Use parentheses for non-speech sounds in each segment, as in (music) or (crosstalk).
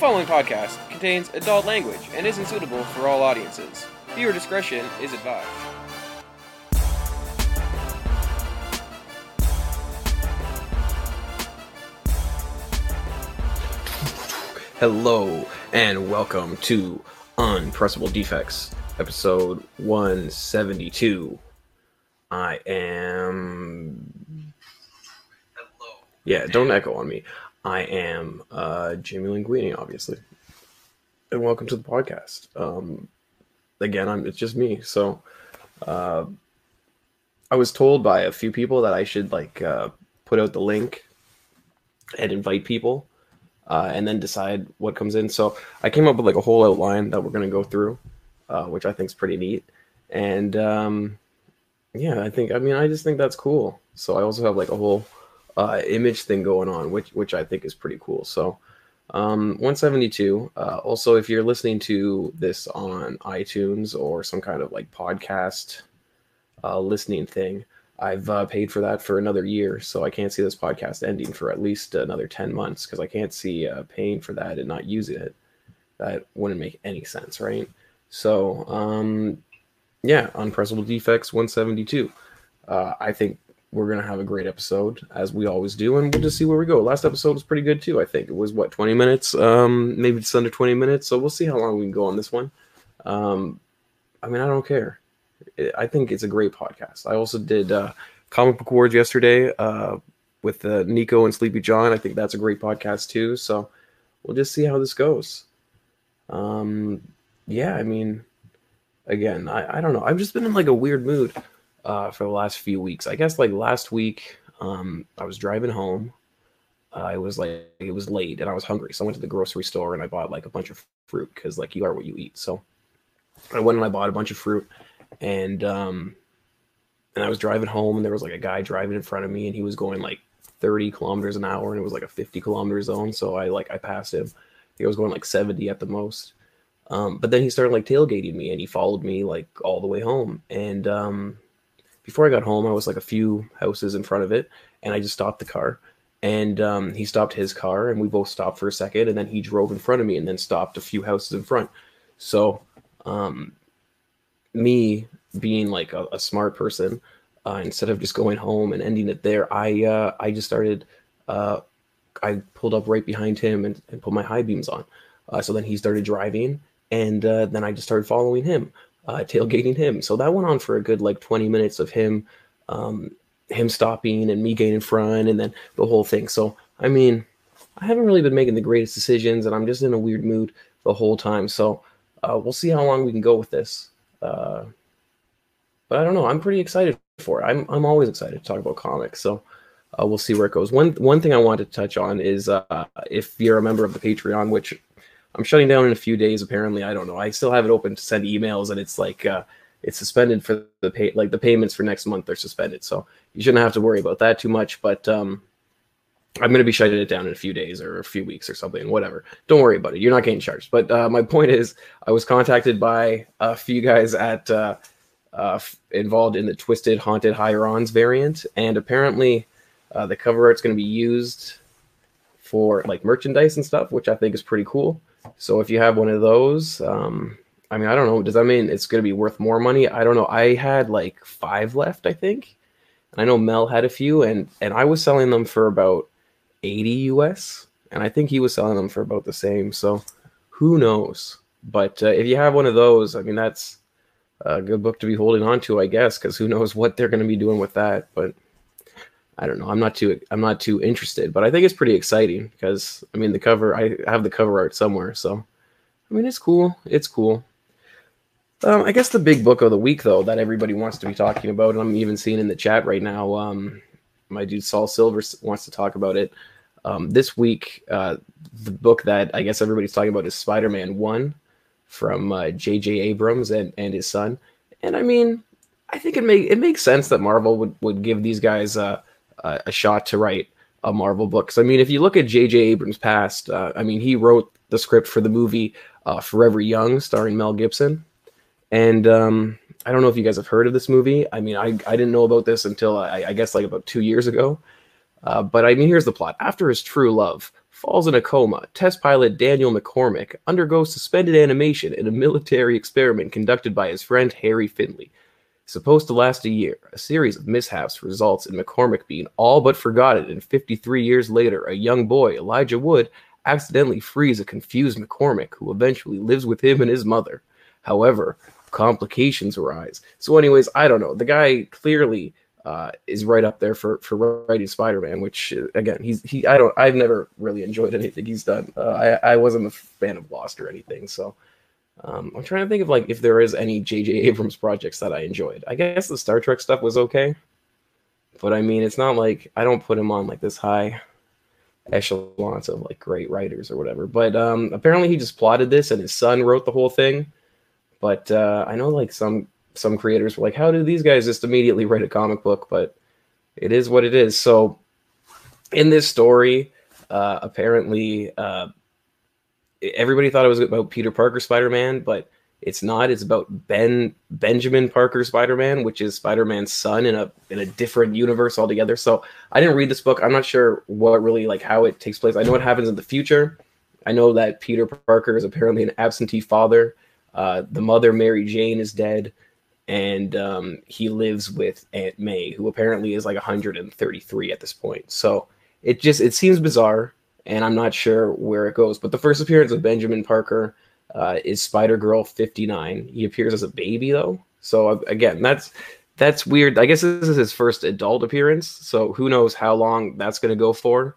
following podcast contains adult language and isn't suitable for all audiences. Viewer discretion is advised. Hello, and welcome to Unpressable Defects, episode 172. I am. Hello. Yeah, don't echo on me. I am uh, Jamie Linguini, obviously, and welcome to the podcast. Um, again, I'm it's just me. So, uh, I was told by a few people that I should like uh, put out the link and invite people, uh, and then decide what comes in. So I came up with like a whole outline that we're gonna go through, uh, which I think is pretty neat. And um, yeah, I think I mean I just think that's cool. So I also have like a whole uh, image thing going on, which which I think is pretty cool. So um, 172. Uh, also, if you're listening to this on iTunes or some kind of like podcast uh, listening thing, I've uh, paid for that for another year, so I can't see this podcast ending for at least another 10 months because I can't see uh, paying for that and not using it. That wouldn't make any sense, right? So, um, yeah, Unpressable Defects 172. Uh, I think we're gonna have a great episode as we always do, and we'll just see where we go. Last episode was pretty good too. I think it was what 20 minutes, um, maybe just under 20 minutes. So we'll see how long we can go on this one. Um, I mean, I don't care. I think it's a great podcast. I also did uh, comic book awards yesterday uh, with uh, Nico and Sleepy John. I think that's a great podcast too. So we'll just see how this goes. Um, yeah, I mean, again, I, I don't know. I've just been in like a weird mood uh, for the last few weeks. I guess like last week, um, I was driving home. Uh, I was like, it was late and I was hungry. So I went to the grocery store and I bought like a bunch of fruit because like you are what you eat. So I went and I bought a bunch of fruit and, um, and I was driving home and there was like a guy driving in front of me and he was going like 30 kilometers an hour and it was like a 50 kilometer zone. So I like, I passed him. He was going like 70 at the most. Um, but then he started like tailgating me and he followed me like all the way home. And, um, before I got home, I was like a few houses in front of it, and I just stopped the car. And um, he stopped his car, and we both stopped for a second, and then he drove in front of me, and then stopped a few houses in front. So, um, me being like a, a smart person, uh, instead of just going home and ending it there, I uh, I just started. Uh, I pulled up right behind him and, and put my high beams on. Uh, so then he started driving, and uh, then I just started following him uh, tailgating him. So that went on for a good like 20 minutes of him, um, him stopping and me in front, and then the whole thing. So I mean, I haven't really been making the greatest decisions, and I'm just in a weird mood the whole time. So uh, we'll see how long we can go with this. Uh, but I don't know. I'm pretty excited for it. I'm I'm always excited to talk about comics. So. Uh, we'll see where it goes. One one thing I wanted to touch on is uh, if you're a member of the Patreon, which I'm shutting down in a few days. Apparently, I don't know. I still have it open to send emails, and it's like uh, it's suspended for the pay. Like the payments for next month are suspended, so you shouldn't have to worry about that too much. But um, I'm going to be shutting it down in a few days or a few weeks or something. Whatever. Don't worry about it. You're not getting charged. But uh, my (laughs) point is, I was contacted by a few guys at uh, uh, involved in the Twisted Haunted Hierons variant, and apparently uh, the cover art's going to be used for like merchandise and stuff, which I think is pretty cool. So if you have one of those, um, I mean, I don't know. Does that mean it's going to be worth more money? I don't know. I had like five left, I think. And I know Mel had a few, and and I was selling them for about eighty US, and I think he was selling them for about the same. So who knows? But uh, if you have one of those, I mean, that's a good book to be holding on to, I guess, because who knows what they're going to be doing with that. But I don't know. I'm not too I'm not too interested, but I think it's pretty exciting because I mean the cover I have the cover art somewhere, so I mean it's cool. It's cool. Um, I guess the big book of the week though that everybody wants to be talking about, and I'm even seeing in the chat right now. Um, my dude Saul Silver wants to talk about it. Um, this week, uh, the book that I guess everybody's talking about is Spider-Man One from uh, J.J. Abrams and and his son. And I mean, I think it make it makes sense that Marvel would would give these guys. Uh, uh, a shot to write a Marvel book. Because I mean, if you look at J.J. Abrams' past, uh, I mean, he wrote the script for the movie uh, Forever Young, starring Mel Gibson. And um, I don't know if you guys have heard of this movie. I mean, I, I didn't know about this until I, I guess like about two years ago. Uh, but I mean, here's the plot. After his true love falls in a coma. Test pilot Daniel McCormick undergoes suspended animation in a military (laughs) experiment conducted by his friend Harry Finley. Supposed to last a year, a series of mishaps results in McCormick being all but forgotten, and 53 years later, a young boy, Elijah Wood, accidentally frees a confused McCormick who eventually lives with him and his mother. However, complications arise. So, anyways, I don't know. The guy clearly uh, is right up there for for writing Spider-Man, which uh, again, he's he. I don't. I've never really enjoyed anything he's done. Uh, I I wasn't a fan of Lost or anything, so. Um, I'm trying to think of like if there is any J.J. Abrams projects that I enjoyed. I guess the Star Trek stuff was okay, but I mean, it's not like I don't put him on like this high echelons of like great writers or whatever. But um, apparently, he just plotted this, and his son wrote the whole thing. But uh, I know like some some creators were like, how do these guys just immediately write a comic book? But it is what it is. So in this story, uh, apparently uh, everybody thought it was about Peter Parker Spider Man, but it's not. It's about Ben Benjamin Parker Spider Man, which is Spider Man's son in a in a different universe altogether. So I didn't read this book. I'm not sure what really like how it takes place. I know what happens in the future. I know that Peter Parker is apparently an absentee father. Uh, the mother, Mary Jane, is dead and um, he lives with Aunt May, who apparently is like 133 at this point. So it just it seems bizarre, and I'm not sure where it goes. But the first appearance of Benjamin Parker uh, is Spider Girl 59. He appears as a baby though, so again, that's that's weird. I guess this is his first adult appearance, so who knows how long that's going to go for.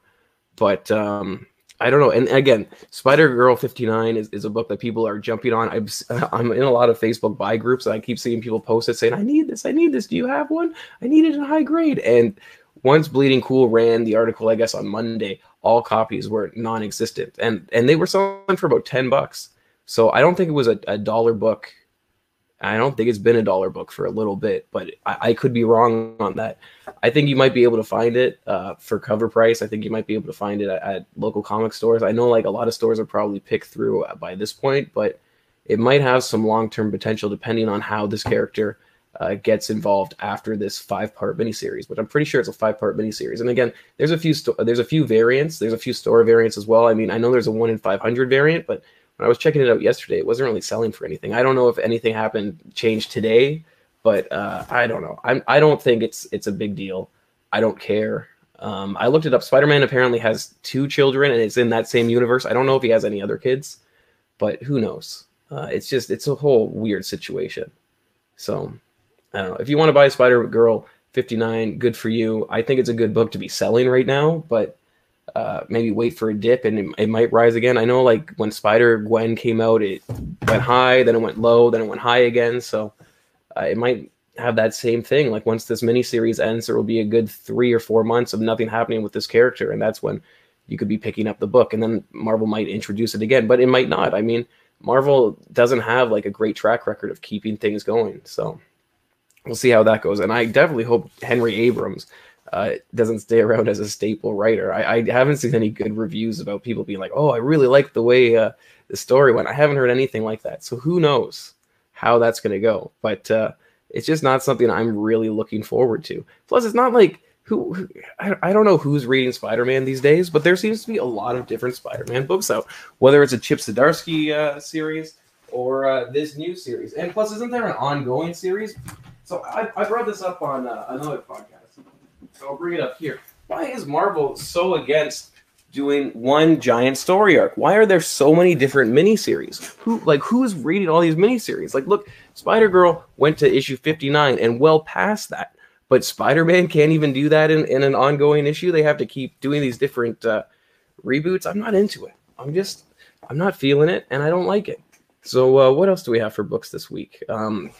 But um, I don't know. And again, Spider Girl 59 is, is a book that people are jumping on. I'm, (laughs) I'm in a lot of Facebook buy groups and I keep seeing people post it saying, I need this. I need this. Do you have one? I need it in high grade. And once Bleeding Cool ran the article, I guess on Monday, all copies were non existent and, and they were selling for about 10 bucks. So I don't think it was a, a dollar book I don't think it's been a dollar book for a little bit, but I, I, could be wrong on that. I think you might be able to find it uh, for cover price. I think you might be able to find it at, at, local comic stores. I know like a lot of stores are probably picked through by this point, but it might have some long term potential depending on how this character uh, gets involved after this five part miniseries, which I'm pretty sure it's a five part miniseries. And again, there's a few sto- there's a few variants. There's a few store variants as well. I mean, I know there's a one in 500 variant, but when I was checking it out yesterday, it wasn't really selling for anything. I don't know if anything happened changed today, but uh, I don't know. I'm I don't think it's it's a big deal. I don't care. Um, I looked it up. Spider Man apparently has two children, and it's in that same universe. I don't know if he has any other kids, but who knows? Uh, it's just it's a whole weird situation. So I don't know. If you want to buy Spider Girl 59, good for you. I think it's a good book to be selling right now, but uh, maybe wait for a dip and it, it, might rise again. I know like when Spider Gwen came out, it went high, then it went low, then it went high again. So uh, it might have that same thing. Like once this miniseries ends, there will be a good three or four months of nothing happening with this character, and that's when you could be picking up the book, and then Marvel might introduce it again, but it might not. I mean, Marvel doesn't have like a great track record of keeping things going, so we'll see how that goes. And I definitely hope Henry Abrams uh, doesn't stay around as a staple writer. I, I, haven't seen any good reviews about people being like, "Oh, I really like the way uh, the story went." I haven't heard anything like that. So who knows how that's going to go? But uh, it's just not something I'm really looking forward to. Plus, it's not like who, who I, I, don't know who's reading Spider-Man these days, but there seems to be a lot of different Spider-Man books out. Whether it's a Chip Zdarsky uh, series or uh, this new series, and plus, isn't there an ongoing series? So I, I brought this up on uh, another podcast so I'll bring it up here. Why is Marvel so against doing one giant story arc? Why are there so many different miniseries? Who like who's reading all these miniseries? Like, look, Spider Girl went to issue fifty nine and well past that, but Spider Man can't even do that in, in an ongoing issue. They have to keep doing these different uh, reboots. I'm not into it. I'm just I'm not feeling it, and I don't like it. So uh, what else do we have for books this week? Um,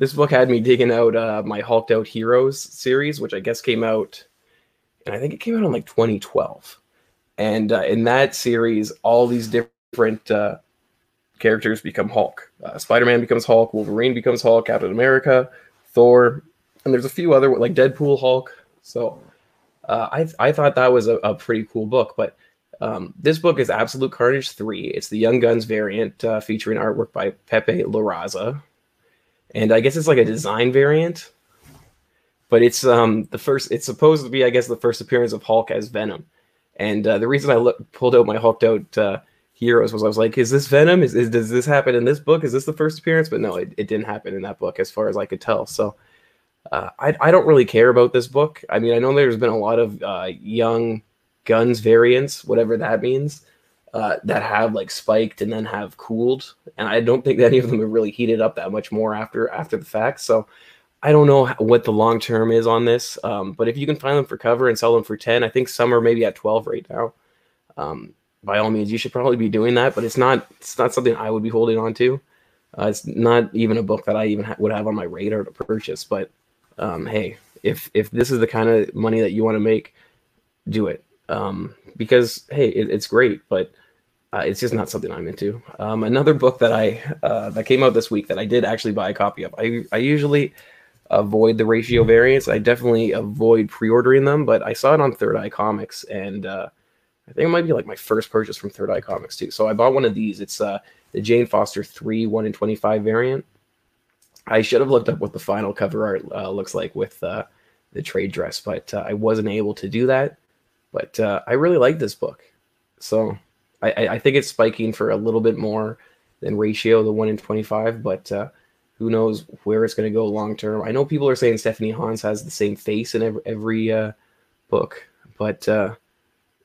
this book had me digging out uh, my Hulked Out Heroes series, which I guess came out, and I think it came out in like 2012. And uh, in that series, all these different uh, characters become Hulk. Uh, Spider Man becomes Hulk, Wolverine becomes Hulk, Captain America, Thor, and there's a few other like Deadpool Hulk. So uh, I I thought that was a, a pretty cool book, but. Um, this book is Absolute Carnage 3. It's the Young Guns variant uh, featuring artwork by Pepe Larraza, and I guess it's like a design variant. But it's um the first. It's supposed to be, I guess, the first appearance of Hulk as Venom, And uh, the reason I look, pulled out my hulked out uh, heroes was I was like, is this Venom? Is, is, does this happen in this book? Is this the first appearance? But no, it, it didn't happen in that book as far as I could tell. So uh, I, I don't really care about this book. I mean, I know there's been a lot of uh, young guns variants, whatever that means, uh, that have like spiked and then have cooled, and I don't think any of them have really heated up that much more after after the fact. So I don't know what the long term is on this, um, but if you can find them for cover and sell them for ten, I think some are maybe at twelve right now. Um, by all means, you should probably be doing that, but it's not it's not something I would be holding on to. Uh, it's not even a book that I even ha- would have on my radar to purchase. But um, hey, if if this is the kind of money that you want to make, do it. Um, because hey, it, it's great, but uh, it's just not something I'm into. Um, another book that I uh, that came out this week that I did actually buy a copy of. I I usually avoid the ratio variants. I definitely avoid pre-ordering them, but I saw it on Third Eye Comics, and uh, I think it might be like my first purchase from Third Eye Comics too. So I bought one of these. It's uh, the Jane Foster three one in twenty five variant. I should have looked up what the final cover art uh, looks like with uh, the trade dress, but uh, I wasn't able to do that. But uh, I really like this book, so I, I, think it's spiking for a little bit more than ratio, the one in twenty five. But uh, who knows where it's going to go long term? I know people are saying Stephanie Hans has the same face in every, every uh, book, but uh,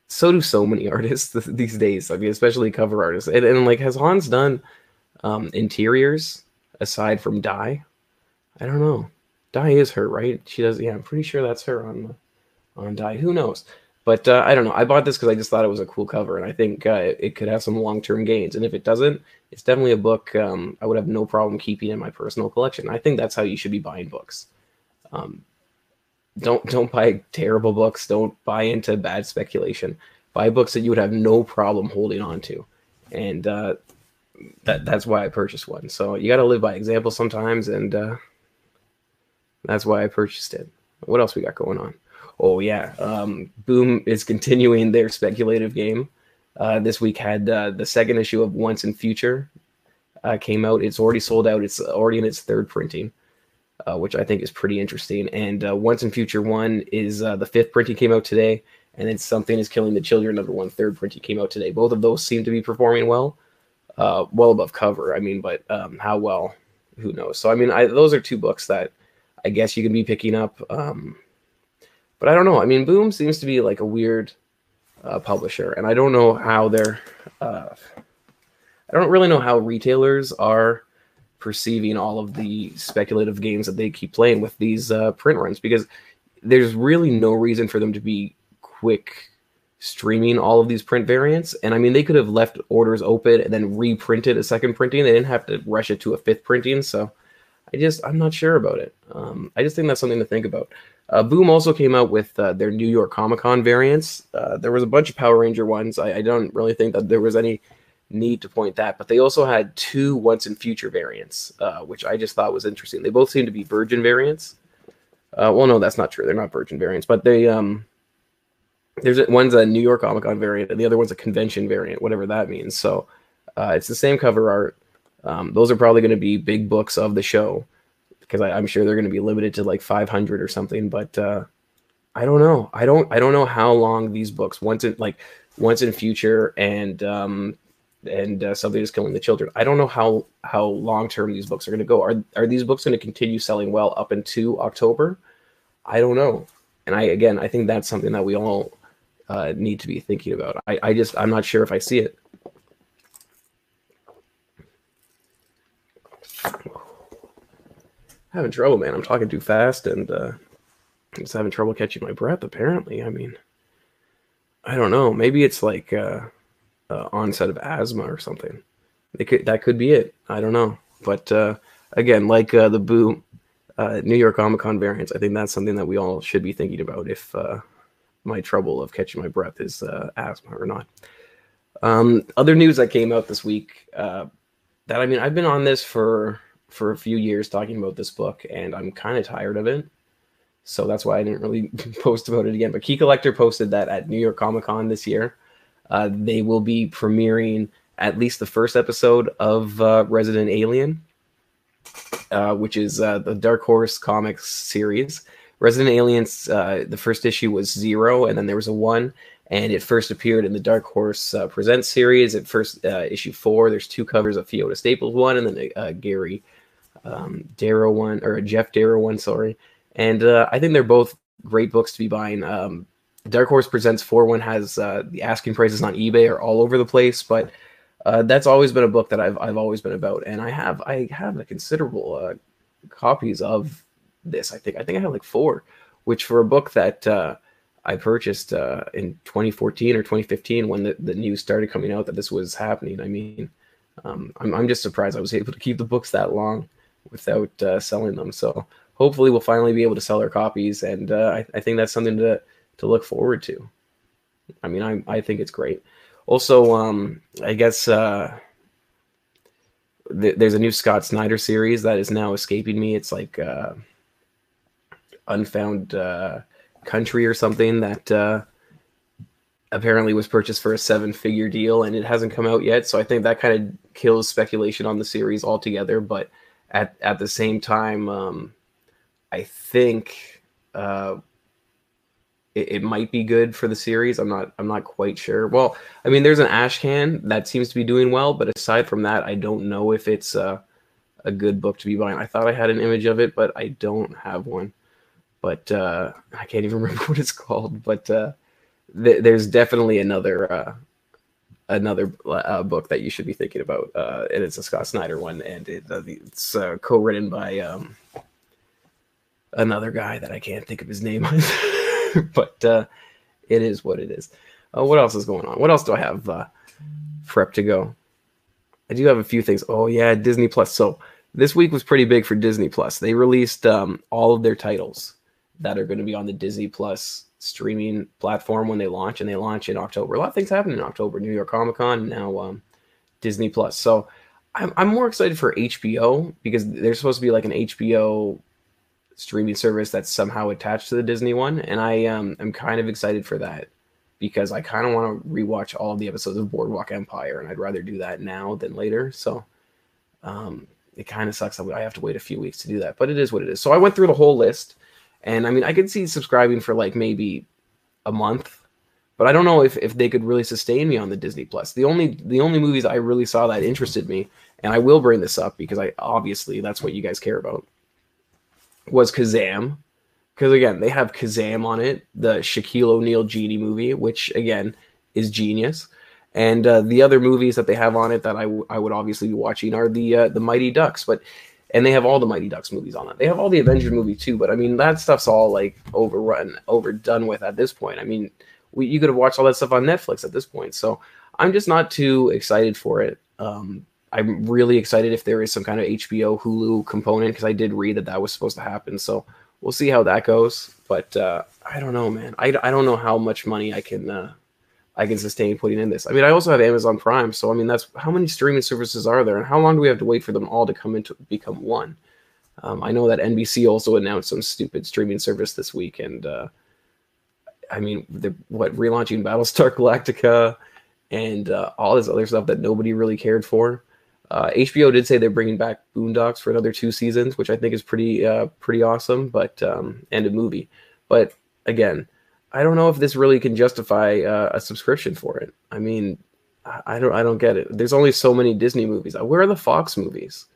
so do so many (laughs) artists these days. I mean, especially cover artists. And, and like, has Hans done um, interiors aside from Die? I don't know. Die is her, right? She does. Yeah, I'm pretty sure that's her on on Die. Who knows? But uh, I don't know. I bought this because I just thought it was a cool cover, and I think uh, it, could have some long term gains. And if it doesn't, it's definitely a book um, I would have no problem keeping in my personal collection. I think that's how you should be buying books. Um, don't don't buy terrible books. Don't buy into bad speculation. Buy books that you would have no problem holding on to, and uh, that that's why I purchased one. So you got to live by example sometimes, and uh, that's why I purchased it. What else we got going on? Oh yeah, um, Boom is continuing their speculative game. Uh, this week had uh, the second issue of Once & Future uh, came out. It's already sold out. It's already in its third printing, uh, which I think is pretty interesting. And uh, Once & Future one is uh, the fifth printing came out today, and then Something is Killing the Children number one third printing came out today. Both of those seem to be performing well, well above cover. I mean, but um, how well, who knows? So I mean, I, those are two books that I guess you can be picking up. Um, but I don't know. I mean, Boom seems to be like a weird uh, publisher, and I don't know how they're. Uh, I don't really know how retailers are perceiving all of the speculative games that they keep playing with these uh, print runs because there's really no reason for them to be quick streaming all of these print variants. And I mean, they could have left orders open and then reprinted a second printing. They didn't have to rush it to a fifth printing. So I just, I'm not sure about it. Um, I just think that's something to think about. Uh, Boom also came out with uh, their New York Comic Con variants. Uh, there was a bunch of Power Ranger ones. I, I, don't really think that there was any need to point that, but they also had two Once & Future variants, uh, which I just thought was interesting. They both seem to be Virgin variants. Uh, well, no, that's not true. They're not Virgin variants, but they um, there's a, one's a New York Comic Con variant, and the other one's a convention variant, whatever that means. So uh, it's the same cover art. Um, those are probably going to be big books of the show because I'm sure they're going to be limited to like 500 or something. But uh, I don't know. I don't. I don't know how long these books once in like Once & Future and um, and uh, something is killing the children. I don't know how how long term these books are going to go. Are are these books going to continue selling well up into October? I don't know. And I again, I think that's something that we all uh, need to be thinking about. I, I just I'm not sure if I see it. Having trouble, man. I'm talking too fast and uh, I'm just having trouble catching my breath. Apparently, I mean, I don't know. Maybe it's like uh, uh, onset of asthma or something. Could that could be it. I don't know. But uh, again, like uh, the Boo uh, New York Comic Con variants, I think that's something that we all should be thinking about if uh, my trouble of catching my breath is uh, asthma or not. Um, other news that came out this week uh, that I mean, I've been on this for for a few years talking about this book, and I'm kind of tired of it. So that's why I didn't really (laughs) post about it again. But Key Collector posted that at New York Comic Con this year, uh, they will be premiering at least the first episode of uh, Resident Alien, uh, which is uh, the Dark Horse Comics series, Resident Aliens, uh, the first issue was zero, and then there was a one, and it first appeared in the Dark Horse uh, Presents series at first uh, issue four. There's two covers, a Fiona Staples one, and then a, Gary um, Darrow one, or a Geof Darrow one, sorry. And uh, I think they're both great books to be buying. Um, Dark Horse Presents four one has uh, the asking prices on eBay are all over the place, but uh, that's always been a book that I've I've always been about, and I have I have a considerable copies of this. I think I think I have like four, which for a book that uh, I purchased uh, in 2014 or 2015 when the, the news started coming out that this was happening. I mean, um, I'm I'm just surprised I was able to keep the books that long without uh, selling them. So hopefully we'll finally be able to sell our copies, and uh, I, I think that's something to to look forward to. I mean, I I think it's great. Also, um, I guess uh, th- there's a new Scott Snyder series that is now escaping me. It's like uh, unfound uh, country or something that uh, apparently was purchased for a seven figure deal and it hasn't come out yet. So I think that kind of kills speculation on the series altogether. But at, at the same time, um, I think uh, it, it, might be good for the series. I'm not I'm not quite sure. Well, I mean, there's an Ashcan that seems to be doing well, but aside from that, I don't know if it's uh, a good book to be buying. I thought I had an image of it, but I don't have one but uh, I can't even (laughs) remember what it's called. But uh, th- there's definitely another uh, another uh, book that you should be thinking about, uh, and it's a Scott Snyder one, and it, uh, it's co-written by um, another guy that I can't think of his name, (laughs) but it is what it is. what else is going on? What else do I have uh, prep to go? I do have a few things. Oh yeah, Disney Plus. So this week was pretty big for Disney Plus. They released um, all of their titles that are going to be on the Disney Plus streaming platform when they launch, and they launch in October. A lot of things happen in October. New York Comic Con, now um, Disney Plus. So I'm, I'm more excited for HBO because there's supposed to be like an HBO streaming service that's somehow attached to the Disney one, and I um, am kind of excited for that because I kind of want to rewatch all of the episodes of Boardwalk Empire, and I'd rather do that now than later. So um, it kind of sucks that I have to wait a few weeks to do that, but it is what it is. So I went through the whole list and I mean, I could see subscribing for like maybe a month, but I don't know if, if they could really sustain me on the Disney Plus. The only the only movies I really saw that interested me, and I will bring this up because I obviously that's what you guys care about, was Kazam. Because again, they have Kazam on it, the Shaquille O'Neal genie movie, which again is genius. And uh, the other movies that they have on it that I, w- I would obviously be watching are the uh, the Mighty Ducks. But and they have all the Mighty Ducks movies on it. They have all the Avengers movie too, but I mean that stuff's all like overrun, overdone with at this point. I mean, we, you could have watched all that stuff on Netflix at this point. So I'm just not too excited for it. Um, I'm really excited if there is some kind of HBO Hulu component because I did read that that was supposed to happen. So we'll see how that goes. But uh, I don't know, man. I, I don't know how much money I can uh, I can sustain putting in this. I mean, I also have Amazon Prime, so I mean, that's how many streaming services are there, and how long do we have to wait for them all to come into become one? Um, I know that NBC also announced some stupid streaming service this week, and uh, I mean, what relaunching Battlestar Galactica and uh, all this other stuff that nobody really cared for. Uh, HBO did say they're bringing back Boondocks for another two seasons, which I think is pretty uh, pretty awesome, but um, and a movie. But again, I don't know if this really can justify uh, a subscription for it. I mean, I don't I don't get it. There's only so many Disney movies. Where are the Fox movies?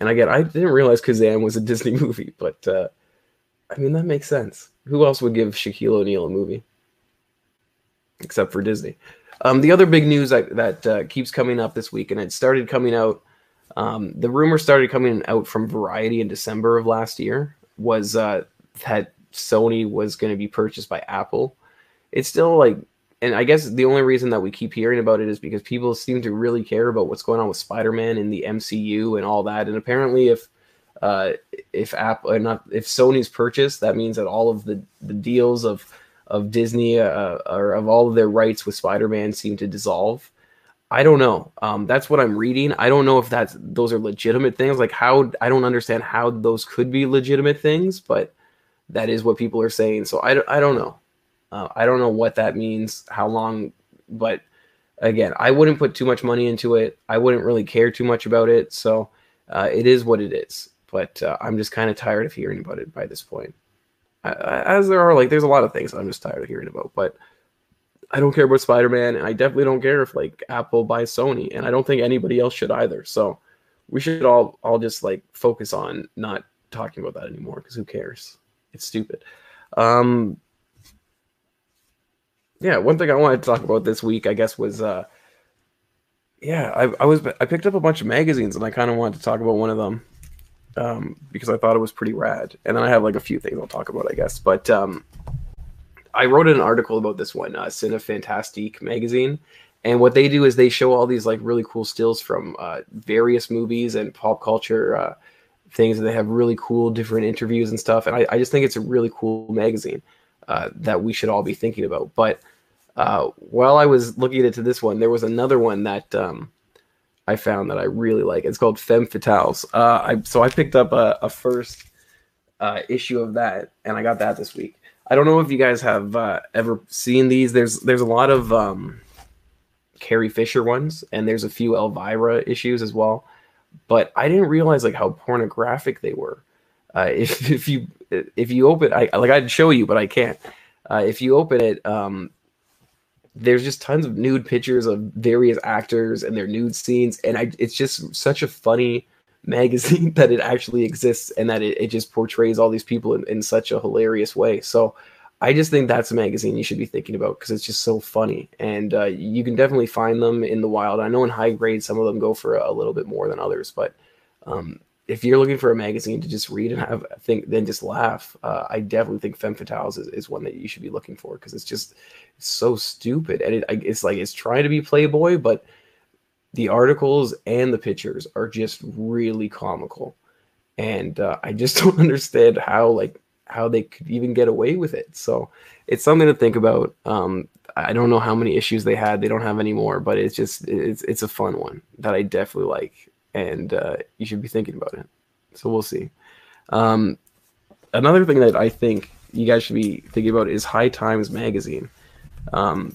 And again, I didn't realize Kazam was a (laughs) Disney movie, but uh, I mean that makes sense. Who else would give Shaquille O'Neal a movie except for Disney? Um, the other big news that, that uh, keeps coming up this week, and it started coming out. Um, the rumor started coming out from Variety in December of last year. Was uh, that Sony was going to be purchased by Apple. It's still like, and I guess the only reason that we keep hearing about it is because people seem to really care about what's going on with Spider-Man in the MCU and all that. And apparently, if uh, if Apple or not if Sony's purchased, that means that all of the the deals of of Disney uh, or of all of their rights with Spider-Man seem to dissolve. I don't know. Um, that's what I'm reading. I don't know if that's those are legitimate things. Like how I don't understand how those could be legitimate things, but that is what people are saying. So I, I don't know. Uh, I don't know what that means, how long, but again, I wouldn't put too much money into it. I wouldn't really care too much about it. So uh, it is what it is. But uh, I'm just kind of tired of hearing about it by this point. as there are like there's a lot of things I'm just tired of hearing about, but I don't care about Spider Man, and I definitely don't care if like Apple buys Sony, and I don't think anybody else should either. So we should all all just like focus on not talking about that anymore because who cares? It's stupid. Um, yeah, one thing I wanted to talk about this week, I guess, was uh, yeah, I, I was I picked up a bunch of magazines and I kind of wanted to talk about one of them um, because I thought it was pretty rad. And then I have like a few things I'll talk about, I guess. But um, I wrote an article about this one, uh, Cine Fantastique magazine, and what they do is they show all these like really cool stills from uh, various movies and pop culture uh, things. And they have really cool different interviews and stuff. And I, I just think it's a really cool magazine uh, that we should all be thinking about. But uh, while I was looking into this one, there was another one that um, I found that I really like. It's called Femme Fatales. Uh, I, so I picked up a, a first uh, issue of that, and I got that this week. I don't know if you guys have uh, ever seen these. There's there's a lot of um, Carrie Fisher ones, and there's a few Elvira issues as well. But I didn't realize like how pornographic they were. Uh, (laughs) if if you if you open, I like I'd show you, but I can't. Uh, if you open it, um, there's just tons of nude pictures of various actors and their nude scenes and I, it's just such a funny (laughs) magazine that it actually exists and that it, it just portrays all these people in, in such a hilarious way so i just think that's a magazine you should be thinking about because it's just so funny. And uh, you can definitely find them in the wild. I know in high grade some of them go for a, little bit more than others but um, if you're looking for a magazine to just read and have think then just laugh uh, i definitely think femme fatales is, is one that you should be looking for because it's just so stupid. And it, it's like it's trying to be playboy but the articles and the pictures are just really comical. And uh, i just (laughs) don't understand how like how they could even get away with it so it's something to think about um, i don't know how many issues they had they don't have any more but it's just it's it's a fun one that i definitely like and uh, you should be thinking about it. So we'll see. Um, another thing that I think you guys should be thinking about is High Times Magazine. Um,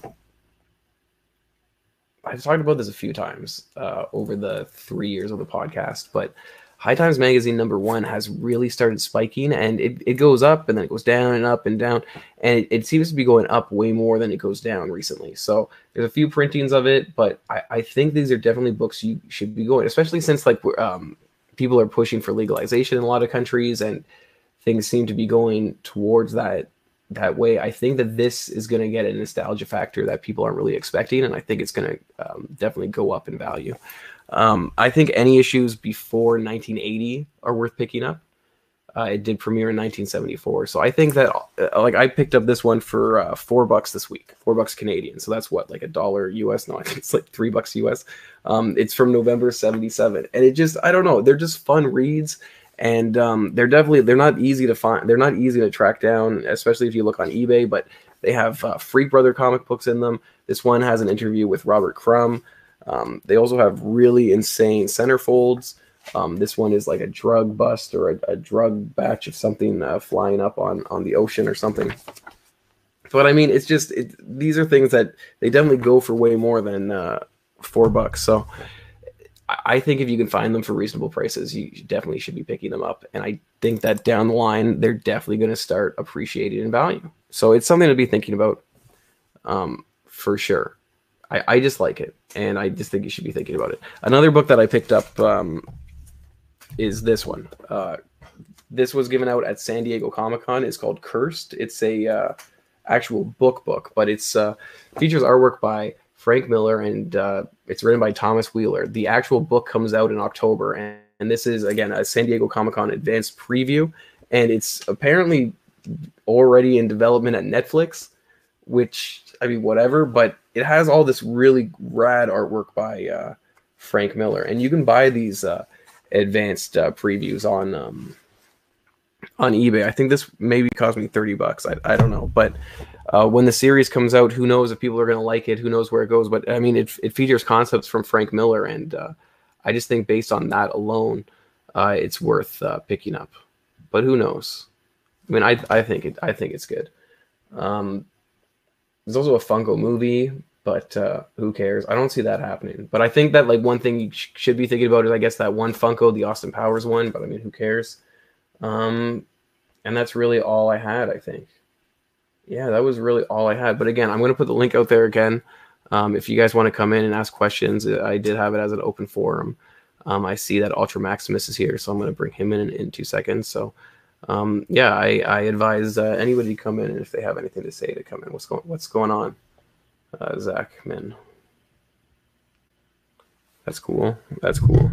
I've talked about this a few times uh, over the three years of the podcast, but High Times Magazine number one has really started spiking and it, it goes up and then it goes down and up and down. And it, it seems to be going up way more than it goes down recently. So there's a few printings of it, but I, I think these are definitely books you should be going, especially since like um, people are pushing for legalization in a lot of countries and things seem to be going towards that that way. I think that this is going to get a nostalgia factor that people aren't really expecting, and I think it's going to um, definitely go up in value. Um, I think any issues before 1980 are worth picking up. Uh, it did premiere in 1974, so I think that uh, like I picked up this one for uh, four bucks this week, four bucks Canadian. So that's what like a dollar US. No, (laughs) I think it's like three bucks US. Um, it's from November '77, and it just I don't know. They're just fun reads, and um, they're definitely they're not easy to find. They're not easy to track down, especially if you look on eBay. But they have uh, Freak Brother comic books in them. This one has an interview with Robert Crumb. Um, they also have really insane centerfolds. Um, this one is like a drug bust or a, a drug batch of something uh, flying up on on the ocean or something. But I mean, it's just it, these are things that they definitely go for way more than uh, four bucks. So I think if you can find them for reasonable prices, you definitely should be picking them up. And I think that down the line, they're definitely going to start appreciating in value. So it's something to be thinking about um, for sure. I, I just like it, and I just think you should be thinking about it. Another book that I picked up um, is this one. Uh, this was given out at San Diego Comic Con. It's called Cursed. It's a uh, actual book book, but it's uh, features artwork by Frank Miller and uh, it's written by Thomas Wheeler. The actual book comes out in October, and, and this is again a San Diego Comic Con advanced preview, and it's apparently already in development at Netflix, which I mean whatever, but it has all this really rad artwork by uh, Frank Miller, and you can buy these uh, advanced uh, previews on um, on eBay. I think this maybe cost me thirty bucks. I, I don't know, but uh, when the series comes out, who knows if people are going to like it? Who knows where it goes? But I mean, it it features concepts from Frank Miller, and uh, I just think based on that alone, uh, it's worth picking up. But who knows? I mean, I I think it I think it's good. Um, there's also a Funko movie but uh, who cares? I don't see that happening. But I think that like one thing you sh- should be thinking about is I guess that one Funko, the Austin Powers one. But I mean, who cares? Um, and that's really all I had. I think. Yeah, that was really all I had. But again, I'm going to put the link out there again. Um, if you guys want to come in and ask questions, I did have it as an open forum. Um, I see that Ultra Maximus is here, so I'm going to bring him in in, in two seconds. So, um, yeah, I, I advise uh, anybody to come in and if they have anything to say to come in. What's going What's going on, uh, Zach? Man, that's cool. That's cool.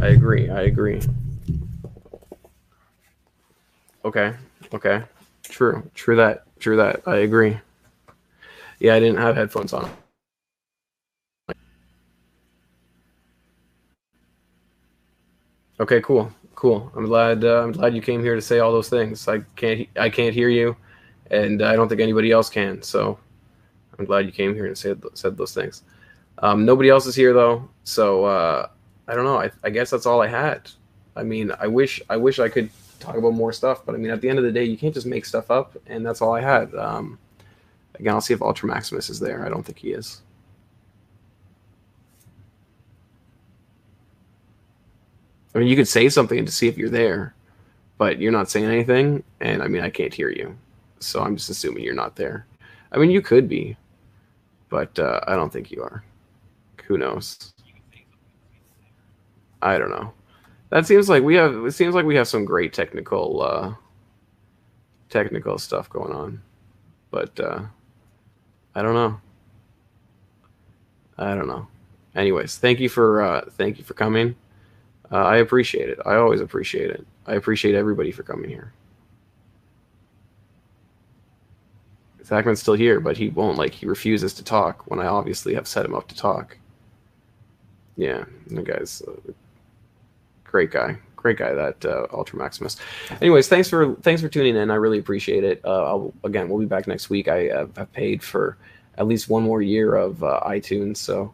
I agree. I agree. Okay. Okay. True. True that. True that. I agree. Yeah, I didn't have headphones on. Okay, cool, cool. I'm glad. Uh, I'm glad you came here to say all those things. I can't. I can't hear you, and I don't think anybody else can. So, I'm glad you came here and said said those things. Um, nobody else is here though, so uh, I don't know. I, I guess that's all I had. I mean, I wish I wish I could talk about more stuff, but I mean, at the end of the day, you can't just make stuff up, and that's all I had. Um, again, I'll see if Ultra Maximus is there. I don't think he is. I mean, you could say something to see if you're there, but you're not saying anything, and I mean, I can't hear you, so I'm just assuming you're not there. I mean, you could be, but uh, I don't think you are. Who knows? I don't know. That seems like we have. It seems like we have some great technical, uh, technical stuff going on, but uh, I don't know. I don't know. Anyways, thank you for uh, thank you for coming. Uh, I appreciate it. I always appreciate it. I appreciate everybody for coming here. Zachman's still here, but he won't like he refuses to talk when I obviously have set him up to talk. Yeah, the guy's uh, great guy, great guy that uh, Ultra Maximus. Anyways, thanks for thanks for tuning in. I really appreciate it. Uh, again, we'll be back next week. I uh, have paid for at least one more year of uh, iTunes, so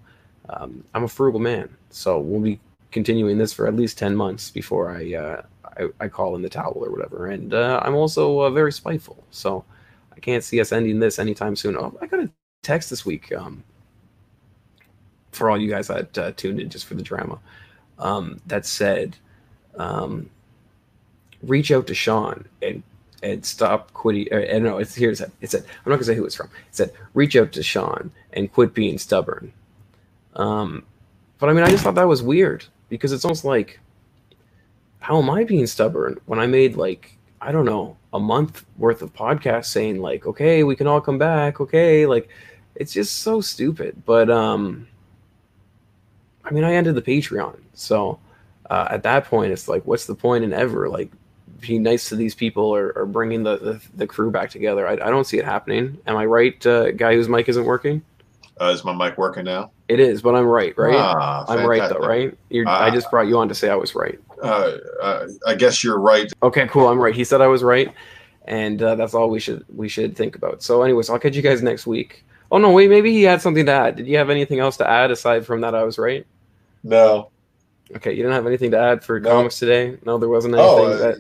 um, I'm a frugal man. So we'll be continuing this for at least ten months before I uh, I, I, call in the towel or whatever. And uh, I'm also very spiteful, so I can't see us ending this anytime soon. Oh, I got a text this week. Um, for all you guys that tuned in just for the drama um, that said, um, reach out to Sean and and stop quitting. Uh, and no, it's here. It said, it said, I'm not gonna say who it's from. It said, reach out to Sean and quit being stubborn. Um, but I mean, I just thought that was weird because it's almost like, how am I being stubborn when I made like I don't know a month worth of podcasts saying like, okay, we can all come back, okay, like it's just so stupid. But um, I mean, I ended the Patreon, so uh, at that point, it's like, what's the point in ever like being nice to these people or, or bringing the, the, the crew back together? I, I, don't see it happening. Am I right, uh, guy whose mic isn't working? Uh, is my mic working now? It is, but I'm right, right? Ah, I'm right though, right? I just brought you on to say I was right. Uh, uh, I guess you're right. Okay, cool. I'm right. He said I was right, and uh, that's all we should we should think about. So, anyways, I'll catch you guys next week. Oh no, wait, maybe he had something to add. Did you have anything else to add aside from that I was right? No. Okay, you didn't have anything to add for no. comics today? No, there wasn't anything. Oh, that...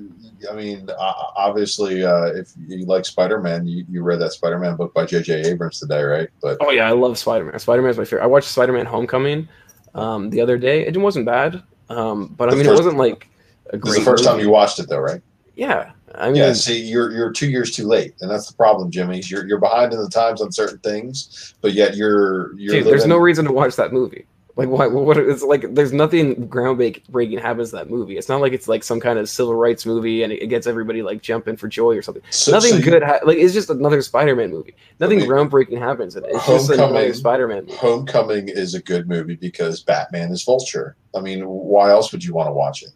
I mean, obviously, uh, if you like Spider Man, you, you read that Spider Man book by J.J. Abrams today, right? But oh yeah, I love Spider Man. Spider Man is my favorite. I watched Spider Man Homecoming um, the other day. It wasn't bad, um, but I mean, first, it wasn't like a great. This is the first movie. time you watched it, though, right? Yeah, I mean, yeah. See, you're you're two years too late, and that's the problem, Jimmy. You're you're behind in the times on certain things, but yet you're you're. Dude, living... there's no reason to watch that movie. Like what? What? It's like there's nothing groundbreaking happens in that movie. It's not like it's like some kind of civil rights movie and it, gets everybody like jumping for joy or something. So, nothing so good. Ha- like it's just another Spider-Man movie. Nothing I mean, groundbreaking happens. It's just another Spider-Man. Movie. Homecoming is a good movie because Batman is Vulture. I mean, why else would you want to watch it?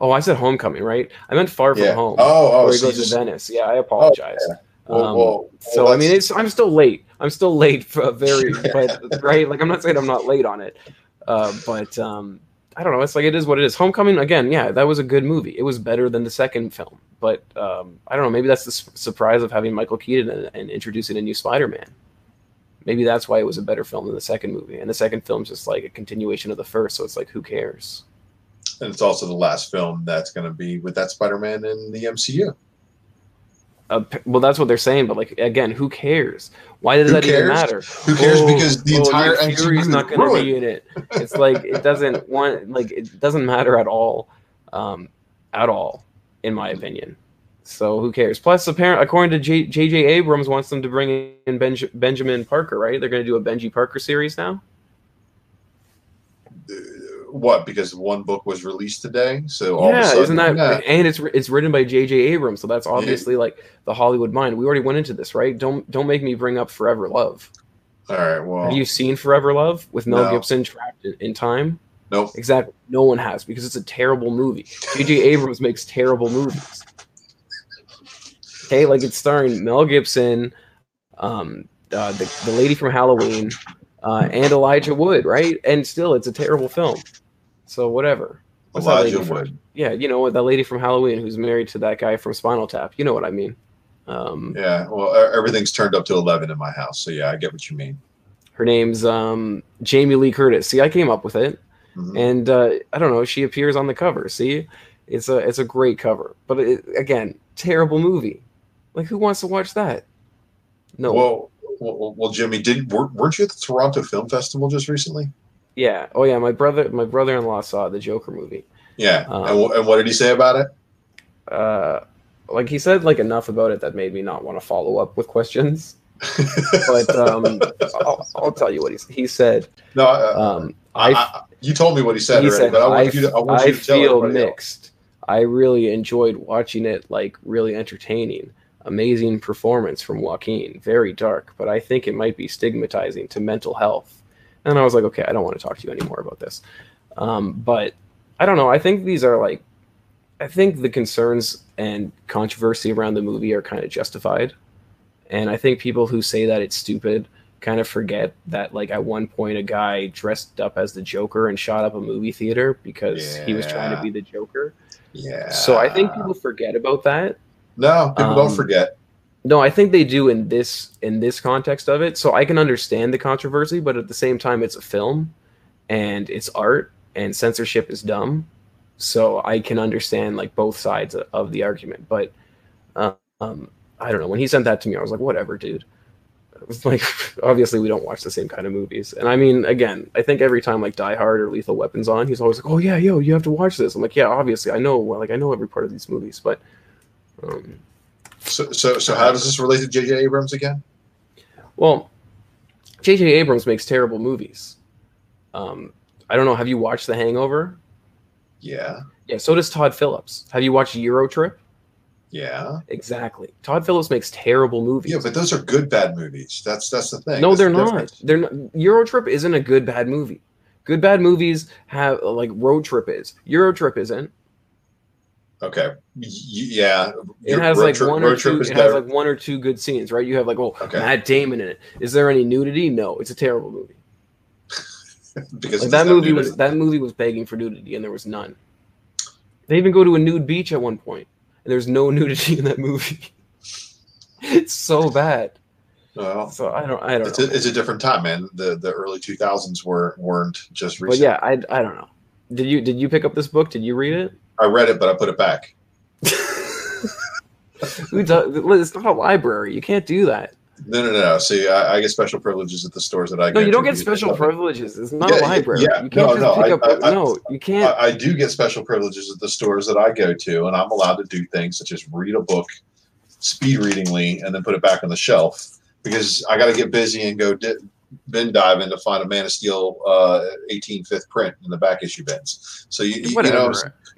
Oh, I said Homecoming, right? I meant Far From yeah. Home. Oh, oh, where he goes just... to Venice. Yeah, I oh, apologize. Oh, yeah. Well, um, well, so I mean, it's I'm still late. I'm still late for a very, (laughs) but right, like I'm not saying I'm not late on it, uh, but um, I don't know. It's like it is what it is. Homecoming again, yeah, that was a good movie. It was better than the second film, but um, I don't know. Maybe that's the su- surprise of having Michael Keaton and, and introducing a new Spider-Man. Maybe that's why it was a better film than the second movie. And the second film's just like a continuation of the first, so it's like who cares? And it's also the last film that's going to be with that Spider-Man in the MCU. Uh, well, that's what they're saying, but like again, who cares? Why does who that cares? even matter? Who cares? Oh, because the oh, entire MCU is not going to be in it. It's like it doesn't want like it doesn't matter at all. um, at all, in my opinion. So who cares? Plus, apparently, according to J- J.J. Abrams, wants them to bring in Benj- Benjamin Parker. Right? They're going to do a Benji Parker series now. What? Because one book was released today, so all of a yeah, sudden, isn't that? yeah. And it's it's written by J.J. Abrams, so that's obviously like the Hollywood mind. We already went into this, right? Don't don't make me bring up Forever Love. All right. Well, Have you seen Forever Love with Mel No. Gibson trapped in, in time? nope. Exactly. No one has because it's a terrible movie. J.J. Abrams makes terrible movies. Okay, like it's starring Mel Gibson, um, uh, the the lady from Halloween, uh, and Elijah Wood, right? And still, it's a terrible film. So whatever. What's that lady Elijah from- Yeah, you know? That lady from Halloween who's married to that guy from Spinal Tap. You know what I mean? Um, Yeah. Well, everything's turned up to eleven in my house, so yeah, I get what you mean. her name's um, Jamie Lee Curtis. See, I came up with it. Mhm. and uh, I don't know. She appears on the cover. See, it's a it's a great cover, but it, again, terrible movie. Like, who wants to watch that? No. Well, well, well, Jimmy, did weren't you at the Toronto Film Festival just recently? Yeah. Oh yeah. My brother my brother in law saw the Joker movie. Yeah. Um, and, wh- and what did he say about it? Uh, like he said like enough about it that made me not want to follow up with questions. (laughs) But um, I'll, I'll tell you what he he said. no, I, Um, I, I you told me what he said he already, said, but I want I, you to, I want I you to tell feel else. mixed. I really enjoyed watching it, like really entertaining. Amazing performance from Joaquin. Very dark, but I think it might be stigmatizing to mental health. And I was like, okay, I don't want to talk to you anymore about this. Um, but I don't know. I think these are like, I think the concerns and controversy around the movie are kind of justified. And I think people who say that it's stupid kind of forget that like at one point a guy dressed up as the Joker and shot up a movie theater because he was trying to be the Joker. Yeah. So I think people forget about that. no people um, don't forget. No, I think they do in this in this context of it. So I can understand the controversy, but at the same time it's a film and it's art and censorship is dumb. So I can understand like both sides of- the argument. But um I don't know. When he sent that to me, I was like, whatever, dude. It was (laughs) like obviously we don't watch the same kind of movies. And I mean, again, I think every time like Die Hard or Lethal Weapons on, he's always like, "Oh yeah, yo, you have to watch this." I'm like, "Yeah, obviously, I know. Like I know every part of these movies, but um So, so, so how does this relate to J.J. Abrams again? Well, J.J. Abrams makes terrible movies. Um, I don't know. Have you watched The Hangover? Yeah, Yeah, so does Todd Phillips. Have you watched Euro Trip? yeah, Exactly. Todd Phillips makes terrible movies. yeah. But those are good bad movies. That's that's the thing. no, That's they're the not. difference. They're not. Euro Trip isn't a good bad movie. Good bad movies have like Road Trip is. Euro Trip isn't. Okay. Yeah. It has road like trip- one or two. It has like one or two good scenes, right? You have like oh Okay. Matt Damon in it. Is there any nudity? No, it's a terrible movie. (laughs) because Like that movie nudity. was that movie was begging for nudity and there was none. They even go to a nude beach at one point and there's no (laughs) nudity in that movie. (laughs) it's so bad. Well, So I don't I don't it's know. a, it's a different time, man. The the early two thousands were weren't just but yeah, I I don't know. Did you did you pick up this book? Did you read it? I read it, but I put it back. (laughs) It's not a library. You can't do that. No, no, no. See, I, I get special privileges at the stores that I go to. No, you don't get special privileges. It's not Yeah, a library. yeah. You can't No, no, pick I- up. I- no, you can't. I, I do get special privileges at the stores that I go to, and I'm allowed to do things such as read a book, speed readingly, and then put it back on the shelf because I got to get busy and go di- bin diving to find a Man of Steel uh, 18 fifth print in the back issue bins. So you, you Whatever. know,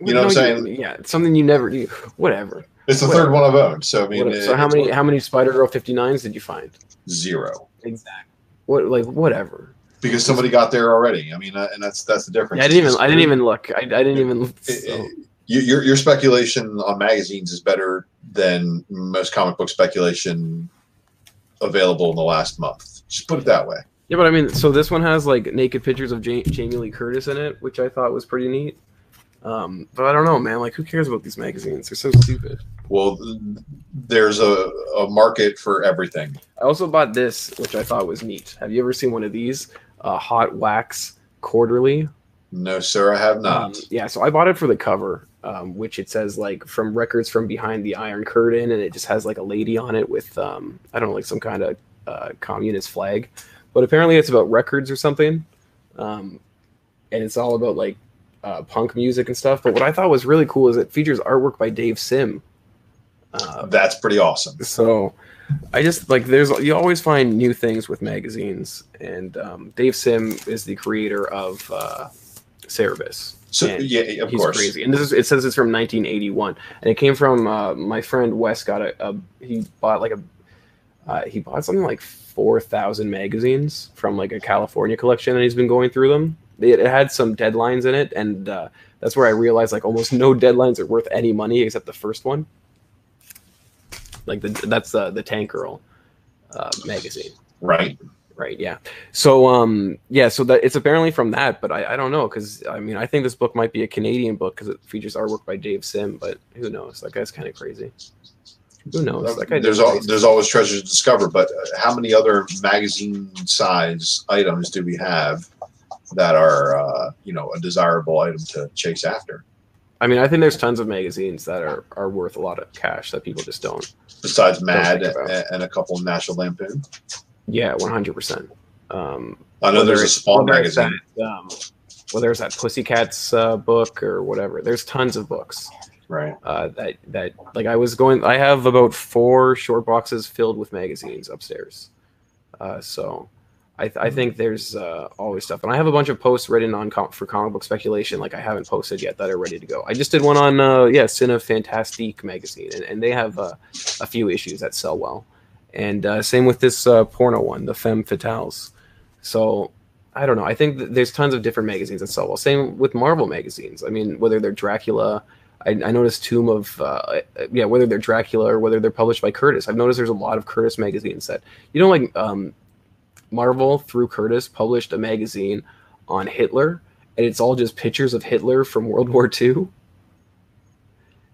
you know what I'm saying? yeah, it's something you never do. Whatever. it's the Whatever. third one I've owned. So I mean, Whatever. So how many how many Spider Girl 59s did you find? zero Exactly. What like whatever. because somebody got there already. I mean, uh, and that's that's the difference. Yeah, I didn't even I didn't even look. I, I didn't even. It- so- it- you- your your speculation on magazines is better than most comic book speculation available in the last month. Just put it that way. yeah, but I mean, so this one has like naked pictures of Ja- Jamie Lee Curtis in it, which I thought was pretty neat. Um, but I don't know, man. Like, who cares about these magazines? They're so stupid. Well, there's a, a market for everything. I also bought this, which I thought was neat. Have you ever seen one of these? Uh, Hot Wax Quarterly. No, sir, I have not. Um, yeah, so I bought it for the cover, um, which it says like from records from behind the Iron Curtain, and it just has like a lady on it with um, I don't know, like some kind of uh, communist flag. But apparently, it's about records or something, um, and it's all about like uh, punk music and stuff. But what I thought was really cool is it features artwork by Dave Sim. Uh, That's pretty awesome. so I just like there's you always find new things with magazines, and um, Dave Sim is the creator of uh, Cerebus. So And yeah, of He's course. crazy, and this is it says it's from 1981, and it came from uh, my friend Wes. Got a, a he bought like a uh, he bought something like four thousand magazines from like a California collection, and he's been going through them. It, it had some deadlines in it, and uh, that's where I realized like almost (laughs) no deadlines are worth any money except the first one. Like the that's the the Tank Girl uh, magazine. Right. right yeah. So um yeah so that it's apparently from that but i, I don't know because i mean i think this book might be a canadian book because it features artwork by dave sim but who knows? That guy's kind of crazy. Who knows? That guy There's al- there's always treasures to discover, but uh, how many other magazine size items do we have that are uh, you know a desirable item to chase after? i mean i think there's tons of magazines that are are worth a lot of cash that people just don't Besides Mad about. and, and a couple of National Lampoon. yeah 100% um I know there's a it's- Spawn magazine. that, um, whether it's that pussycats uh, book or whatever there's tons of books Right. uh, that that like I was going. I have about four short boxes filled with magazines upstairs. Uh, so I, th- I think there's uh, always stuff, and I have a bunch of posts written on com- for comic book speculation. Like I haven't posted yet that are ready to go. I just did one on uh, yeah, Cinefantastique magazine, and, and they have uh, a few issues that sell well. And uh, same with this uh, porno one, the Femme Fatales. So I don't know. I think that there's tons of different magazines that sell well. Same with Marvel magazines. I mean, whether they're Dracula, I, I noticed Tomb of, uh, yeah, whether they're Dracula or whether they're published by Curtis. I've noticed there's a lot of Curtis magazines that, you know, like um, Marvel through Curtis published a magazine on Hitler, and it's all just pictures of Hitler from World War II.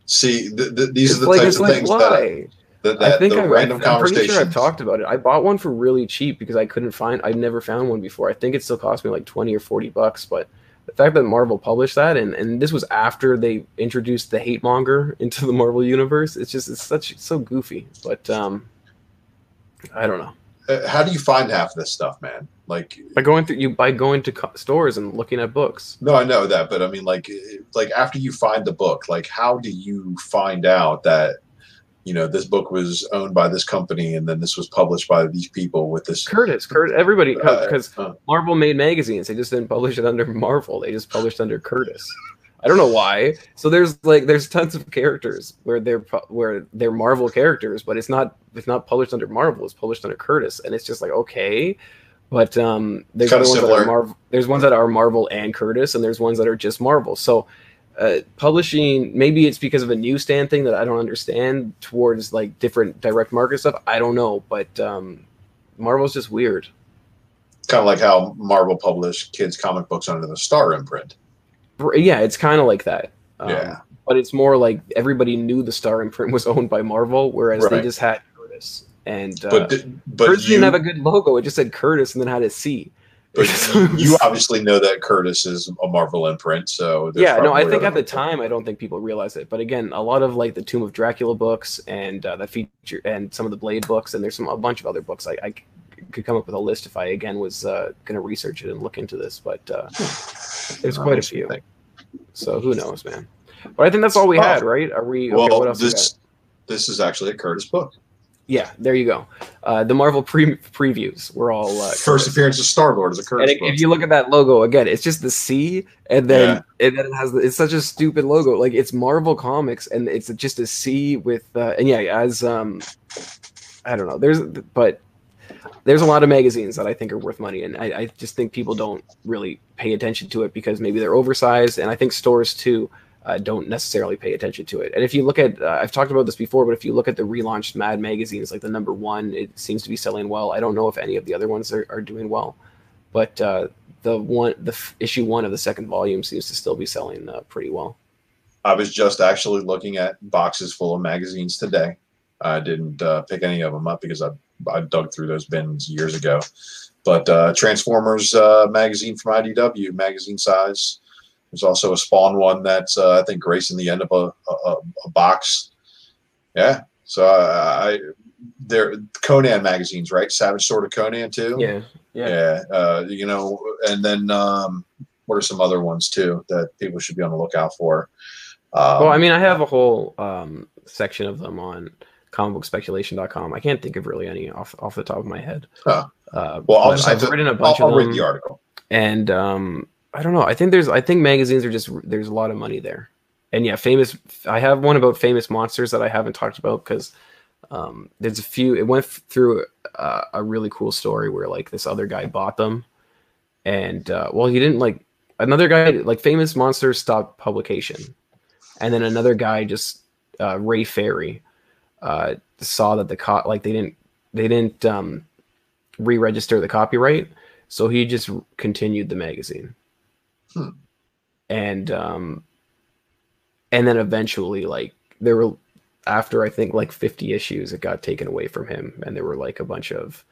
See, th- th- these It's are the like, types of like things that, why? that, I that think the I, random I'm pretty sure I've talked about it. I bought one for really cheap because I couldn't find. I've never found one before. I think it still cost me like twenty or forty bucks. But the fact that Marvel published that, and and this was after they introduced the hate monger (laughs) into the Marvel universe, it's just it's such it's so goofy. But um, I don't know. Uh, how do you find half of this stuff, man? Like, By going through you by going to co- stores and looking at books. no, I know that, but I mean, like, like after you find the book, like, how do you find out that you know this book was owned by this company and then this was published by these people with this? Curtis, Curtis, everybody, Uh, because uh, Marvel made magazines. They just didn't publish it under Marvel. They just published under Curtis. I don't know why. So there's like there's tons of characters where they're where they're Marvel characters, but it's not it's not published under Marvel. It's published under Curtis, and it's just like okay. But um, there's ones that are Marvel. There's ones that are Marvel and Curtis, and there's ones that are just Marvel. So uh, publishing maybe it's because of a newsstand thing that I don't understand towards like different direct market stuff. I don't know, but um, Marvel's just weird. kind of like how Marvel published kids' comic books under the Star imprint. Yeah, it's kind of like that. Um, Yeah. But it's more like everybody knew the Star imprint was (laughs) owned by Marvel, whereas they just had Curtis. And uh, But but Curtis you, didn't have a good logo. It just said Curtis and then had a C. but (laughs) you obviously know that Curtis is a Marvel imprint, so yeah, no, I think at the time I don't think people realized it, but again, a lot of like the Tomb of Dracula books and uh, that feature and some of the Blade books, and there's some a bunch of other books. I, I could come up with a list if I again was uh, going to research it and look into this, but uh, (sighs) there's quite a few. So who knows, man? But I think that's all we Oh. had, right? Are we? Okay, Well, what else? this this is actually a Curtis book. Yeah, there you go. Uh, the Marvel pre- previews were all uh, First appearance of Star Lord is a Curtis if, book. if you look at that logo again, it's just the C, and then and then it has it's such a stupid logo. Like it's Marvel Comics, and it's just a C with uh, and yeah, as um, I don't know. There's but there's a lot of magazines that I think are worth money, and I, I just think people don't really pay attention to it because maybe they're oversized, and I think stores too. Uh, don't necessarily pay attention to it. And if you look at, uh, I've talked about this before, but if you look at the relaunched Mad magazines, like the number one, it seems to be selling well. I don't know if any of the other ones are, are doing well, but uh, the one, the f- issue one of the second volume seems to still be selling uh, pretty well. I was just actually looking at boxes full of magazines today. I didn't uh, pick any of them up because I, I dug through those bins years ago. But uh, Transformers uh, magazine from IDW, magazine size. There's also a Spawn one that's uh, I think gracing the end of a, a, a box. Yeah. So I, I they're Conan magazines, right? Savage Sword of Conan too. Yeah, yeah, Yeah, uh, you know, and then um, what are some other ones too that people should be on the lookout for? Um, well, I mean, I have a whole um, section of them on comicbookspeculation.com. I can't think of really any off off the top of my head. Huh. Uh, well, I'll just I've to, written a I'll, bunch I'll of read them, the article. and um, I don't know. I think there's I think magazines are just there's a lot of money there, and yeah, famous. I have one about famous monsters that I haven't talked about because um, there's a few. It went through uh, a really cool story where like this other guy bought them, and uh, well, he didn't like another guy like famous monsters stopped publication, and then another guy just uh, Ray Ferry uh, saw that the co- like they didn't they didn't um, re-register the copyright, so he just continued the magazine, Hmm. and um, and then eventually like there were after I think like 50 issues, it got taken away from him, and there were like a bunch of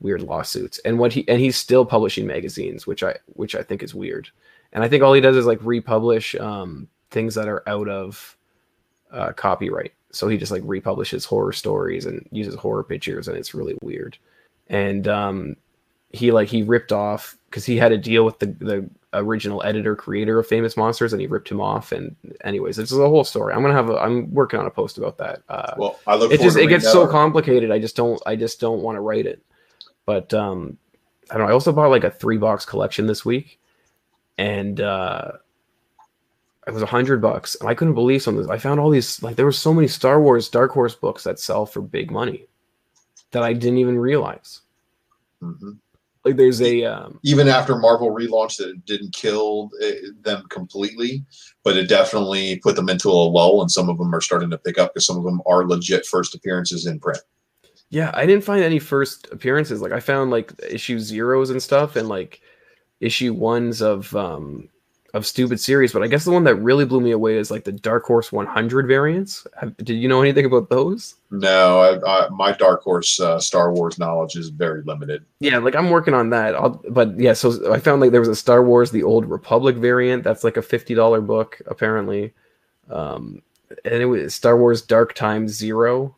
weird lawsuits. And what he and he's still publishing magazines, which I which I think is weird. And I think all he does is like republish um, things that are out of uh, copyright. So he just like republishes horror stories and uses horror pictures, and it's really weird. And um, he like he ripped off because he had a deal with the the original editor creator of famous monsters and he ripped him off and anyways this is a whole story i'm gonna have a i'm working on a post about that uh Well, I look. it just to it gets so complicated i just don't i just don't want to write it but um i don't know i also bought like a three box collection this week and uh it was a hundred bucks and i couldn't believe some of this i found all these like there were so many star wars dark horse books that sell for big money that i didn't even realize Mhm. like there's a um Even after Marvel relaunched it, it didn't kill uh, them completely, but it definitely put them into a lull, and some of them are starting to pick up because some of them are legit first appearances in print. Yeah, I didn't find any first appearances. Like I found like issue zeros and stuff and like issue ones of um of stupid series, but I guess the one that really blew me away is like the Dark Horse 100 variants. Have, did you know anything about those? No, I, I, my Dark Horse uh, Star Wars knowledge is very limited. Yeah, like I'm working on that. I'll, but yeah, so I found like there was a Star Wars The Old Republic variant. That's like a $50 book apparently. Um and it was Star Wars Dark Time 0.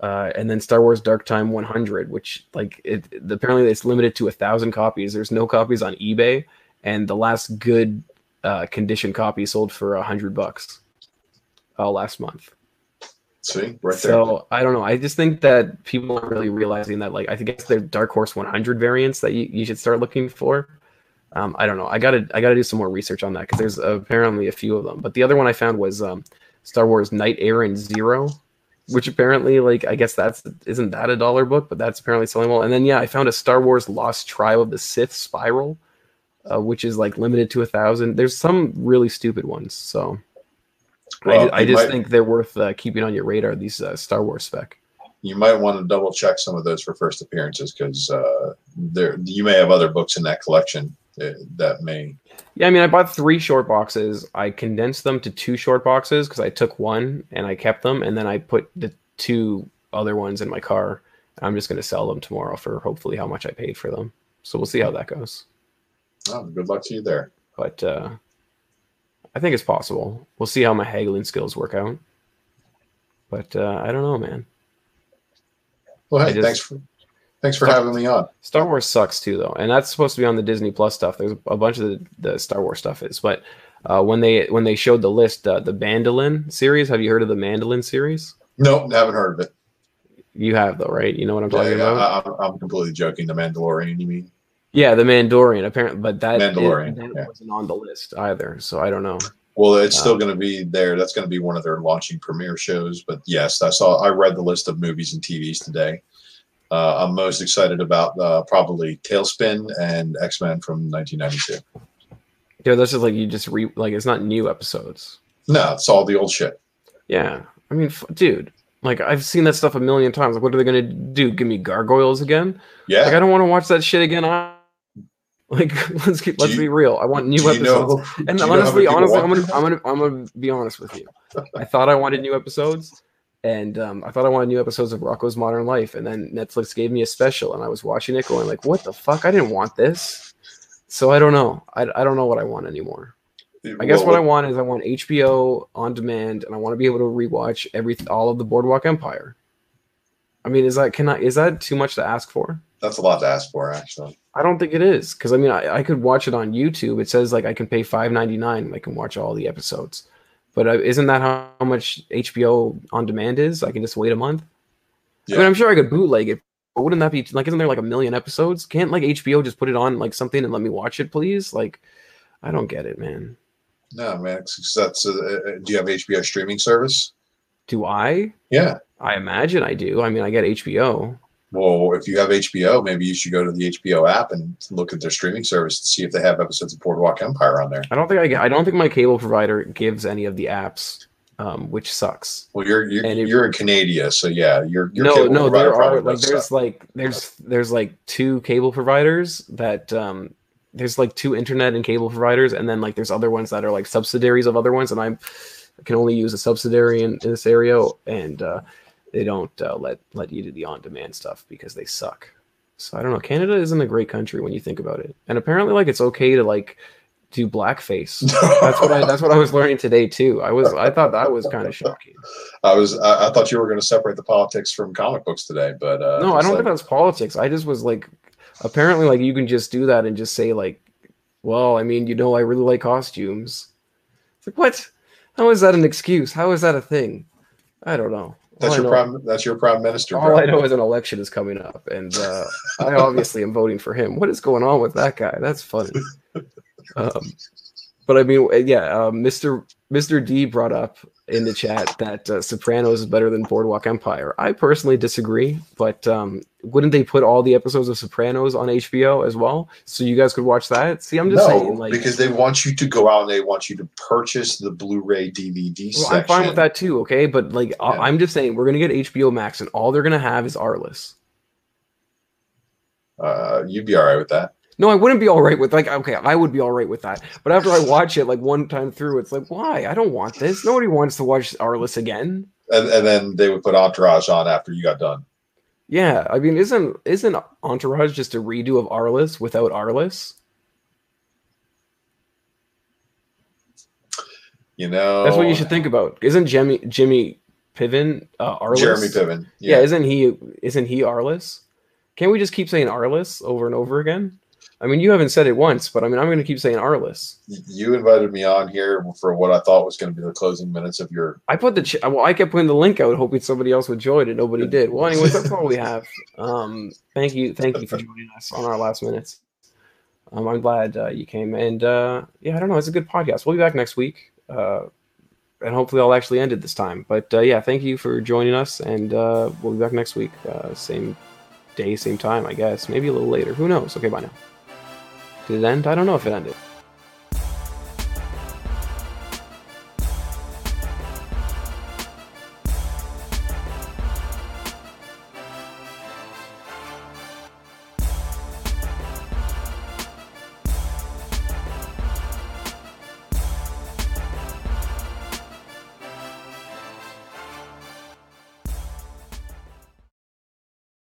Uh, and then Star Wars Dark Time 100, which like it apparently it's limited to a thousand copies. There's no copies on eBay, and the last good uh, condition copy sold for a hundred bucks uh, last month. See, right there. So I don't know. I just think that people are really realizing that like I think it's the Dark Horse 100 variants that you, you should start looking for. Um, I don't know. I gotta I gotta do some more research on that because there's apparently a few of them. But the other one I found was um, Star Wars Knight Errant Zero, which apparently like I guess that's isn't that a dollar book, but that's apparently selling well. And then yeah, I found a Star Wars Lost Tribe of the Sith Spiral, uh, which is like limited to a thousand. There's some really stupid ones. So Well, I, I just might- think they're worth uh, keeping on your radar. These uh, Star Wars spec. you might want to double check some of those for first appearances because uh, there you may have other books in that collection uh, that may. Yeah, I mean, I bought three short boxes. I condensed them to two short boxes because I took one and I kept them, and then I put the two other ones in my car. I'm just going to sell them tomorrow for hopefully how much I paid for them. So we'll see how that goes. Oh, good luck to you there. But uh, I think it's possible. We'll see how my haggling skills work out. But uh, I don't know, man. Well, hey, just- thanks for thanks for having me on. Star Wars sucks too, though, and that's supposed to be on the Disney Plus stuff. There's a bunch of the, the Star Wars stuff is, but uh, when they when they showed the list, uh, the Mandolin series. Have you heard of the Mandolin series? Nope, haven't heard of it. You have though, right? You know what I'm Yeah, talking yeah, about? I, I'm completely joking. The Mandalorian, you mean? Yeah, the Mandalorian. Apparently, but that Mandalorian, that yeah. wasn't on the list either. So I don't know. Well, it's still Um, going to be there. That's going to be one of their launching premiere shows. But yes, I saw. I read the list of movies and TVs today. Uh, I'm most excited about uh, probably TaleSpin and X Men from 1992. Yeah, that's just like you just re like it's not new episodes. No, it's all the old shit. Yeah, I mean, f- dude, like I've seen that stuff a million times. Like, what are they gonna do? Give me gargoyles again? Yeah. Like, I don't want to watch that shit again. Like, (laughs) let's keep, let's you- be real. I want new episodes. know- and you know (laughs) how honestly, honestly, I'm gonna, I'm gonna, I'm gonna be honest with you. I thought I wanted new episodes, and um, I thought I wanted new episodes of Rocko's Modern Life, and then Netflix gave me a special, and I was watching it, going like, "What the fuck? I didn't want this." So I don't know. I, I don't know what I want anymore. I guess Well, what I want is I want HBO on demand, and I want to be able to rewatch every all of the Boardwalk Empire. I mean, is that can I is that too much to ask for? That's a lot to ask for, actually. I don't think it is because I mean I, I could watch it on YouTube. It says like I can pay five ninety nine. I can watch all the episodes, but uh, isn't that how, how much HBO on demand is? I can just wait a month. I mean, I'm sure I could bootleg it, but wouldn't that be like? Isn't there like a million episodes? Can't like HBO just put it on like something and let me watch it, please? Like, I don't get it, man. No, man. That's. Uh, uh, do you have HBO streaming service? Do I? Yeah. I imagine I do. I mean, I get HBO. Well, if you have HBO, maybe you should go to the HBO app and look at their streaming service to see if they have episodes of Boardwalk Empire on there. I don't think I get. I don't think my cable provider gives any of the apps, um, which sucks. Well, you're you're, you're in Canada, so yeah, you're, your no, no, there are like there's stuff. like there's there's like two cable providers that um there's like two internet and cable providers, and then like there's other ones that are like subsidiaries of other ones, and I'm I can only use a subsidiary in, in this area, and uh, they don't uh, let let you do the on demand stuff because they suck. So I don't know. Canada isn't a great country when you think about it, and apparently like it's okay to like do blackface. That's what I that's what I was learning today too. I was I thought that was kind of shocking. I was I, I thought you were going to separate the politics from comic books today, but uh, No, I don't like- think that's politics. I just was like, apparently, like you can just do that and just say like, well, I mean, you know, I really like costumes. It's like what? How is that an excuse? How is that a thing? I don't know. That's your prime that's your prime minister. All bro. I know is an election is coming up, and uh, I obviously am voting for him. What is going on with that guy? That's funny. (laughs) Um, but I mean, yeah, uh, Mr. Mr. D brought up in the chat that uh, Sopranos is better than Boardwalk Empire. I personally disagree, but um, wouldn't they put all the episodes of Sopranos on HBO as well, so you guys could watch that? See, I'm just no, saying, like, because they want you to go out and they want you to purchase the Blu-ray DVD well, section. I'm fine with that too. Okay, but like, I- Yeah. I'm just saying, we're gonna get HBO Max, and all they're gonna have is Arliss. Uh, you'd be all right with that. No, I wouldn't be all right with like okay, I would be all right with that. But after I watch it like one time through, it's like, why? I don't want this. Nobody wants to watch Arliss again. And, and then they would put Entourage on after you got done. Yeah, I mean, isn't isn't Entourage just a redo of Arliss without Arliss? You know, That's what you should think about. Isn't Jimmy Jimmy Piven uh, Arliss? Jeremy Piven. Yeah. isn't he isn't he Arliss? Can't we just keep saying Arliss over and over again? I mean, you haven't said it once, but I mean, I'm going to keep saying Arliss. you invited me on here for what I thought was going to be the closing minutes of your. I put the ch- well, I kept putting the link out, hoping somebody else would join, and nobody did. Well, anyways, that's all we have. Um, thank you, thank you for joining us on our last minutes. Um, I'm glad uh, you came, and uh, yeah, I don't know, it's a good podcast. We'll be back next week, uh, and hopefully, I'll actually end it this time. But uh, yeah, thank you for joining us, and uh, we'll be back next week, uh, same day, same time, I guess, maybe a little later. Who knows? Okay, bye now. Did it end? I don't know if it ended.